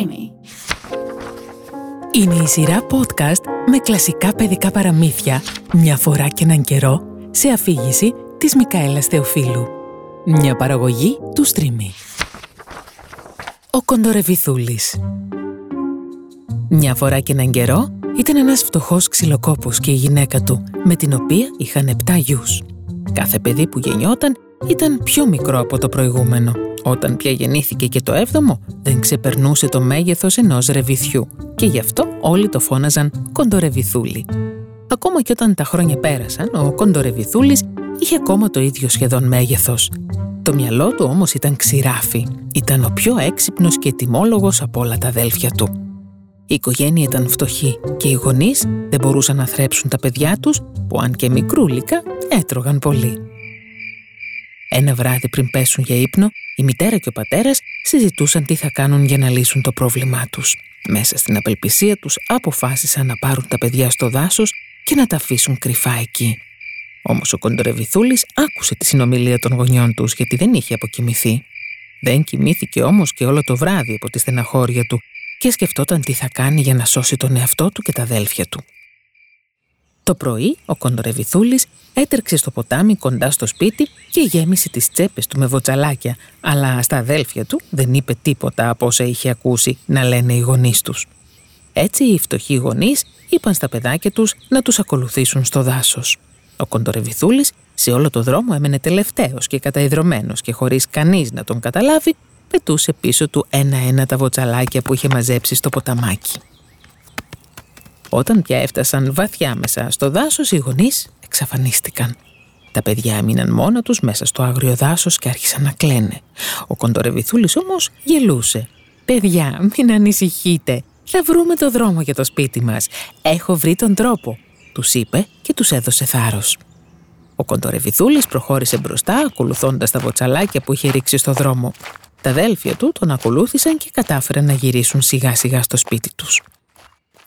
Streamy. Είναι η σειρά podcast με κλασικά παιδικά παραμύθια μια φορά και έναν καιρό σε αφήγηση της Μικαέλας Θεοφίλου. Μια παραγωγή του Streamy. Ο Κοντορεβιθούλης Μια φορά και έναν καιρό ήταν ένας φτωχός ξυλοκόπος και η γυναίκα του, με την οποία είχαν επτά γιους. Κάθε παιδί που γεννιόταν ήταν πιο μικρό από το προηγούμενο. Όταν πια γεννήθηκε και το έβδομο, δεν ξεπερνούσε το μέγεθος ενός ρεβιθιού και γι' αυτό όλοι το φώναζαν κοντορεβιθούλη. Ακόμα και όταν τα χρόνια πέρασαν, ο κοντορεβιθούλης είχε ακόμα το ίδιο σχεδόν μέγεθος. Το μυαλό του όμως ήταν ξηράφι. Ήταν ο πιο έξυπνος και ετοιμόλογος από όλα τα αδέλφια του. Η οικογένεια ήταν φτωχή και οι γονείς δεν μπορούσαν να θρέψουν τα παιδιά τους που αν και μικρούλικα έτρωγαν πολύ. Ένα βράδυ πριν πέσουν για ύπνο, η μητέρα και ο πατέρας συζητούσαν τι θα κάνουν για να λύσουν το πρόβλημά τους. Μέσα στην απελπισία τους αποφάσισαν να πάρουν τα παιδιά στο δάσος και να τα αφήσουν κρυφά εκεί. Όμως ο Κοντορεβιθούλης άκουσε τη συνομιλία των γονιών τους γιατί δεν είχε αποκοιμηθεί. Δεν κοιμήθηκε όμως και όλο το βράδυ από τη στεναχώρια του και σκεφτόταν τι θα κάνει για να σώσει τον εαυτό του και τα αδέλφια του. Το πρωί, ο Κοντορεβιθούλης έτρεξε στο ποτάμι κοντά στο σπίτι και γέμισε τις τσέπες του με βοτσαλάκια, αλλά στα αδέλφια του δεν είπε τίποτα από όσα είχε ακούσει να λένε οι γονείς τους. Έτσι οι φτωχοί γονείς είπαν στα παιδάκια τους να τους ακολουθήσουν στο δάσος. Ο Κοντορεβιθούλης σε όλο το δρόμο έμενε τελευταίος και καταϊδρωμένος και χωρίς κανείς να τον καταλάβει, πετούσε πίσω του ένα-ένα τα βοτσαλάκια που είχε μαζέψει στο ποταμάκι. Όταν πια έφτασαν βαθιά μέσα στο δάσος, οι γονείς εξαφανίστηκαν. Τα παιδιά έμειναν μόνα τους μέσα στο άγριο δάσος και άρχισαν να κλαίνε. Ο κοντορεβιθούλης όμως γελούσε. «Παιδιά, μην ανησυχείτε. Θα βρούμε το δρόμο για το σπίτι μας. Έχω βρει τον τρόπο», τους είπε και τους έδωσε θάρρος. Ο κοντορεβιθούλης προχώρησε μπροστά, ακολουθώντας τα βοτσαλάκια που είχε ρίξει στο δρόμο. Τα αδέλφια του τον ακολούθησαν και κατάφεραν να γυρίσουν σιγά σιγά στο σπίτι τους.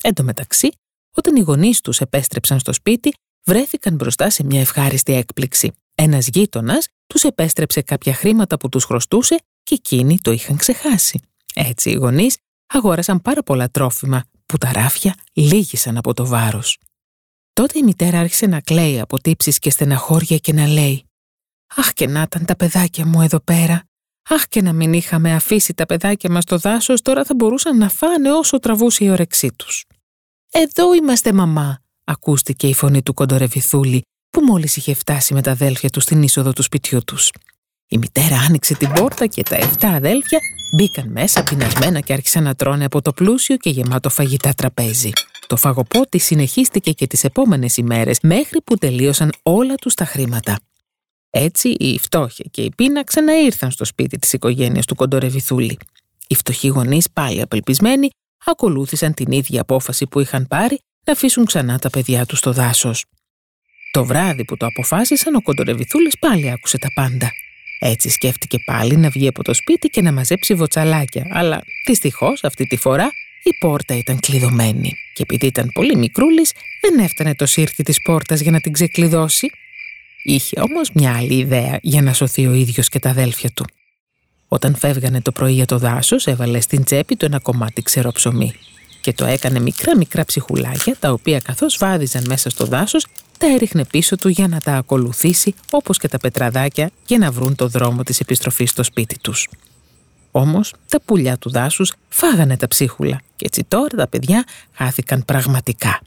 Εν τω μεταξύ, όταν οι γονείς τους επέστρεψαν στο σπίτι, βρέθηκαν μπροστά σε μια ευχάριστη έκπληξη. Ένας γείτονας τους επέστρεψε κάποια χρήματα που τους χρωστούσε και εκείνοι το είχαν ξεχάσει. Έτσι οι γονείς αγόρασαν πάρα πολλά τρόφιμα που τα ράφια λύγησαν από το βάρος. Τότε η μητέρα άρχισε να κλαίει από τύψεις και στεναχώρια και να λέει «Αχ και να ήταν τα παιδάκια μου εδώ πέρα. Αχ και να μην είχαμε αφήσει τα παιδάκια μας στο δάσος, τώρα θα μπορούσαν να φάνε όσο τραβούσε η όρεξή τους». «Εδώ είμαστε μαμά», ακούστηκε η φωνή του κοντορεβιθούλη που μόλις είχε φτάσει με τα αδέλφια του στην είσοδο του σπιτιού τους. Η μητέρα άνοιξε την πόρτα και τα 7 αδέλφια μπήκαν μέσα πεινασμένα και άρχισαν να τρώνε από το πλούσιο και γεμάτο φαγητά τραπέζι. Το φαγοπότη συνεχίστηκε και τις επόμενες ημέρες μέχρι που τελείωσαν όλα τους τα χρήματα. Έτσι η φτώχεια και η πείνα ξαναήρθαν στο σπίτι της οικογένειας του Κοντορεβιθούλη. Οι φτωχοί γονείς πάλι απελπισμένοι ακολούθησαν την ίδια απόφαση που είχαν πάρει να αφήσουν ξανά τα παιδιά τους στο δάσος. Το βράδυ που το αποφάσισαν, ο Κοντορεβιθούλης πάλι άκουσε τα πάντα. Έτσι σκέφτηκε πάλι να βγει από το σπίτι και να μαζέψει βοτσαλάκια, αλλά δυστυχώς αυτή τη φορά η πόρτα ήταν κλειδωμένη. Και επειδή ήταν πολύ μικρούλης, δεν έφτανε το σύρθι της πόρτας για να την ξεκλειδώσει. Είχε όμως μια άλλη ιδέα για να σωθεί ο ίδιος και τα αδέλφια του. Όταν φεύγανε το πρωί για το δάσος, έβαλε στην τσέπη του ένα κομμάτι ξερό ψωμί και το έκανε μικρά μικρά ψυχουλάκια, τα οποία καθώς βάδιζαν μέσα στο δάσος, τα έριχνε πίσω του για να τα ακολουθήσει όπως και τα πετραδάκια για να βρουν το δρόμο της επιστροφής στο σπίτι τους. Όμως τα πουλιά του δάσους φάγανε τα ψίχουλα και έτσι τώρα τα παιδιά χάθηκαν πραγματικά.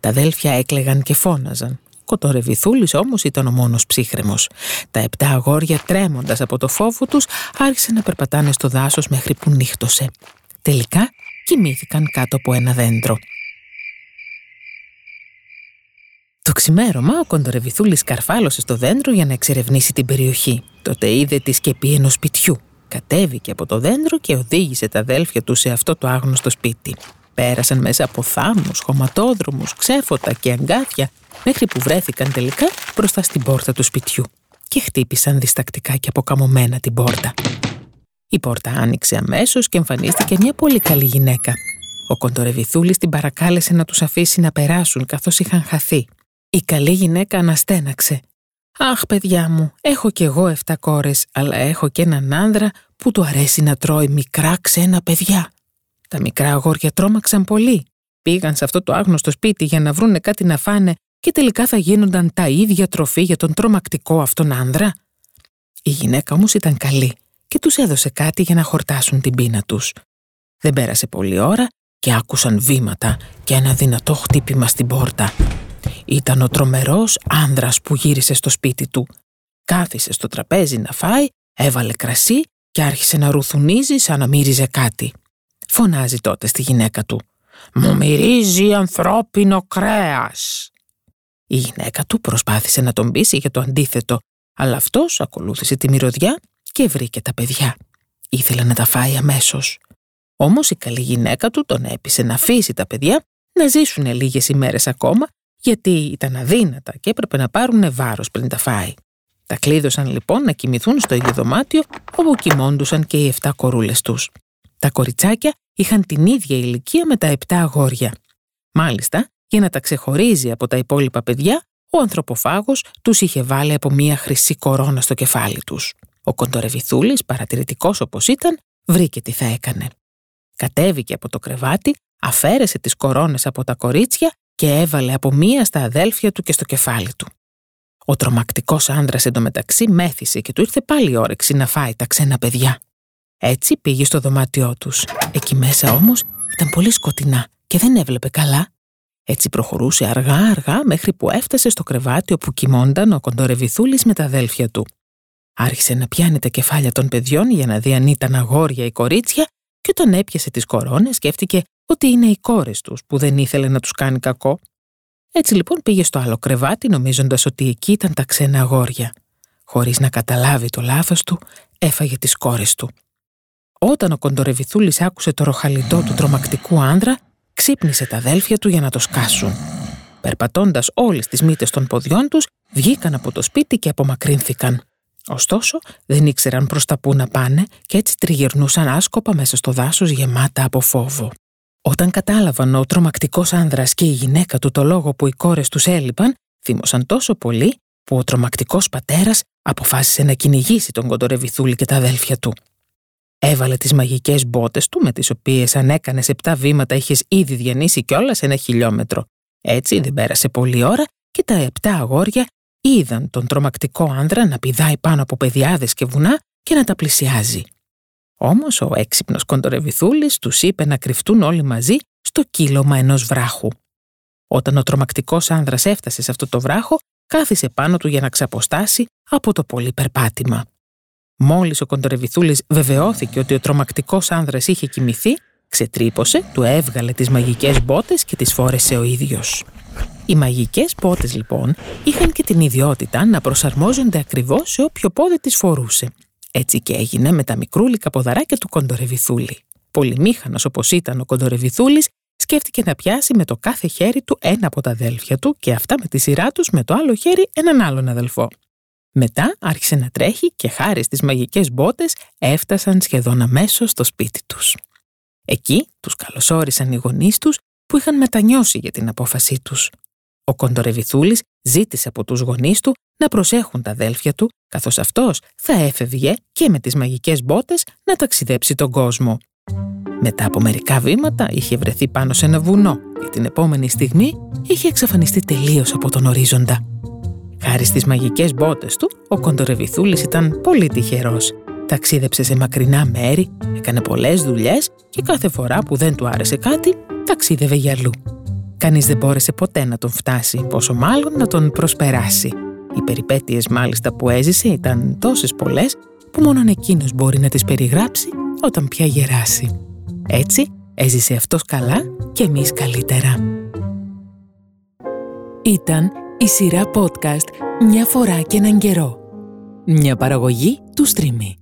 Τα αδέλφια έκλεγαν και φώναζαν. Κοτορεβιθούλης όμως ήταν ο μόνος ψύχρεμος. Τα επτά αγόρια, τρέμοντας από το φόβο τους, άρχισαν να περπατάνε στο δάσος μέχρι που νύχτωσε. Τελικά κοιμήθηκαν κάτω από ένα δέντρο. Το ξημέρωμα, ο Κοντορεβιθούλης καρφάλωσε στο δέντρο για να εξερευνήσει την περιοχή. Τότε είδε τη σκεπή ενός σπιτιού. Κατέβηκε από το δέντρο και οδήγησε τα αδέλφια του σε αυτό το άγνωστο σπίτι. Πέρασαν μέσα από θάμνους, χωματόδρομους, ξέφωτα και αγκάθια μέχρι που βρέθηκαν τελικά μπροστά στην πόρτα του σπιτιού και χτύπησαν διστακτικά και αποκαμωμένα την πόρτα. Η πόρτα άνοιξε αμέσως και εμφανίστηκε μια πολύ καλή γυναίκα. Ο Κοντορεβιθούλης την παρακάλεσε να τους αφήσει να περάσουν καθώς είχαν χαθεί. Η καλή γυναίκα αναστέναξε. «Αχ, παιδιά μου, έχω κι εγώ εφτά κόρες, αλλά έχω και έναν άνδρα που του αρέσει να τρώει μικρά ξένα παιδιά. Τα μικρά αγόρια τρόμαξαν πολύ. Πήγαν σε αυτό το άγνωστο σπίτι για να βρούνε κάτι να φάνε και τελικά θα γίνονταν τα ίδια τροφή για τον τρομακτικό αυτόν άνδρα. Η γυναίκα όμως ήταν καλή και τους έδωσε κάτι για να χορτάσουν την πείνα τους. Δεν πέρασε πολλή ώρα και άκουσαν βήματα και ένα δυνατό χτύπημα στην πόρτα. Ήταν ο τρομερός άνδρας που γύρισε στο σπίτι του. Κάθισε στο τραπέζι να φάει, έβαλε κρασί και άρχισε να ρουθουνίζει σαν να μύριζε κάτι. Φωνάζει τότε στη γυναίκα του. «Μου μυρίζει ανθρώπινο κρέας». Η γυναίκα του προσπάθησε να τον πείσει για το αντίθετο, αλλά αυτός ακολούθησε τη μυρωδιά και βρήκε τα παιδιά. Ήθελε να τα φάει αμέσως. Όμως η καλή γυναίκα του τον έπεισε να αφήσει τα παιδιά να ζήσουν λίγες ημέρες ακόμα, γιατί ήταν αδύνατα και έπρεπε να πάρουν βάρος πριν τα φάει. Τα κλείδωσαν λοιπόν να κοιμηθούν στο ίδιο δωμάτιο όπου κοιμώντουσαν και οι 7 κορούλες τους. Τα κοριτσάκια είχαν την ίδια ηλικία με τα 7 αγόρια. Μάλιστα, για να τα ξεχωρίζει από τα υπόλοιπα παιδιά, ο ανθρωποφάγος τους είχε βάλει από μία χρυσή κορώνα στο κεφάλι τους. Ο κοντορεβιθούλης, παρατηρητικός όπως ήταν, βρήκε τι θα έκανε. Κατέβηκε από το κρεβάτι, αφαίρεσε τις κορώνες από τα κορίτσια και έβαλε από μία στα αδέλφια του και στο κεφάλι του. Ο τρομακτικός άντρας εντωμεταξύ μέθησε και του ήρθε πάλι όρεξη να φάει τα ξένα παιδιά. Έτσι πήγε στο δωμάτιό τους. Εκεί μέσα όμως ήταν πολύ σκοτεινά και δεν έβλεπε καλά. Έτσι προχωρούσε αργά-αργά μέχρι που έφτασε στο κρεβάτι όπου κοιμόνταν ο κοντορεβιθούλης με τα αδέλφια του. Άρχισε να πιάνει τα κεφάλια των παιδιών για να δει αν ήταν αγόρια ή κορίτσια και όταν έπιασε τις κορώνες σκέφτηκε ότι είναι οι κόρες τους που δεν ήθελε να τους κάνει κακό. Έτσι λοιπόν πήγε στο άλλο κρεβάτι νομίζοντας ότι εκεί ήταν τα ξένα αγόρια. Χωρίς να καταλάβει το λάθος του, έφαγε τις κόρες του. Όταν ο κοντορεβιθούλης άκουσε το ροχαλιτό του τρομακτικού άνδρα, ξύπνησε τα αδέλφια του για να το σκάσουν. Περπατώντας όλες τις μύτες των ποδιών τους, βγήκαν από το σπίτι και απομακρύνθηκαν. Ωστόσο, δεν ήξεραν προς τα πού να πάνε και έτσι τριγυρνούσαν άσκοπα μέσα στο δάσος γεμάτα από φόβο. Όταν κατάλαβαν ο τρομακτικός άνδρας και η γυναίκα του το λόγο που οι κόρες τους έλειπαν, θύμωσαν τόσο πολύ που ο τρομακτικός πατέρας αποφάσισε να κυνηγήσει τον κοντορεβιθούλη και τα αδέλφια του. Έβαλε τις μαγικές μπότες του με τις οποίες αν έκανες επτά βήματα είχες ήδη διανύσει κιόλας ένα χιλιόμετρο. Έτσι δεν πέρασε πολλή ώρα και τα επτά αγόρια είδαν τον τρομακτικό άνδρα να πηδάει πάνω από πεδιάδες και βουνά και να τα πλησιάζει. Όμως ο έξυπνος κοντορεβιθούλης τους είπε να κρυφτούν όλοι μαζί στο κύλωμα ενός βράχου. Όταν ο τρομακτικός άνδρας έφτασε σε αυτό το βράχο, κάθισε πάνω του για να ξαποστάσει από το πολύ περπάτημα. Μόλις ο κοντορεβιθούλης βεβαιώθηκε ότι ο τρομακτικός άνδρας είχε κοιμηθεί, ξετρύπωσε, του έβγαλε τις μαγικές μπότες και τις φόρεσε ο ίδιος. Οι μαγικές πότες λοιπόν είχαν και την ιδιότητα να προσαρμόζονται ακριβώς σε όποιο πόδι τις φορούσε. Έτσι και έγινε με τα μικρούλικα ποδαράκια του κοντορεβιθούλη. Πολυμήχανος όπως ήταν ο κοντορεβιθούλης, σκέφτηκε να πιάσει με το κάθε χέρι του ένα από τα αδέλφια του και αυτά με τη σειρά τους με το άλλο χέρι έναν άλλον αδελφό. Μετά άρχισε να τρέχει και χάρη στις μαγικές μπότες έφτασαν σχεδόν αμέσως στο σπίτι τους. Εκεί τους καλωσόρισαν οι γονείς τους που είχαν μετανιώσει για την απόφασή τους. Ο Κοντορεβιθούλης ζήτησε από τους γονείς του να προσέχουν τα αδέλφια του, καθώς αυτός θα έφευγε και με τις μαγικές μπότες να ταξιδέψει τον κόσμο. Μετά από μερικά βήματα είχε βρεθεί πάνω σε ένα βουνό και την επόμενη στιγμή είχε εξαφανιστεί τελείως από τον ορίζοντα. Χάρη στις μαγικές μπότες του, ο Κοντορεβιθούλης ήταν πολύ τυχερός. Ταξίδεψε σε μακρινά μέρη, έκανε πολλές δουλειές και κάθε φορά που δεν του άρεσε κάτι, ταξίδευε για αλλού. Κανείς δεν μπόρεσε ποτέ να τον φτάσει, πόσο μάλλον να τον προσπεράσει. Οι περιπέτειες μάλιστα που έζησε ήταν τόσες πολλές που μόνο εκείνος μπορεί να τις περιγράψει όταν πια γεράσει. Έτσι έζησε αυτός καλά και εμείς καλύτερα. Ήταν η σειρά podcast «Μια φορά και έναν καιρό». Μια παραγωγή του Streamy.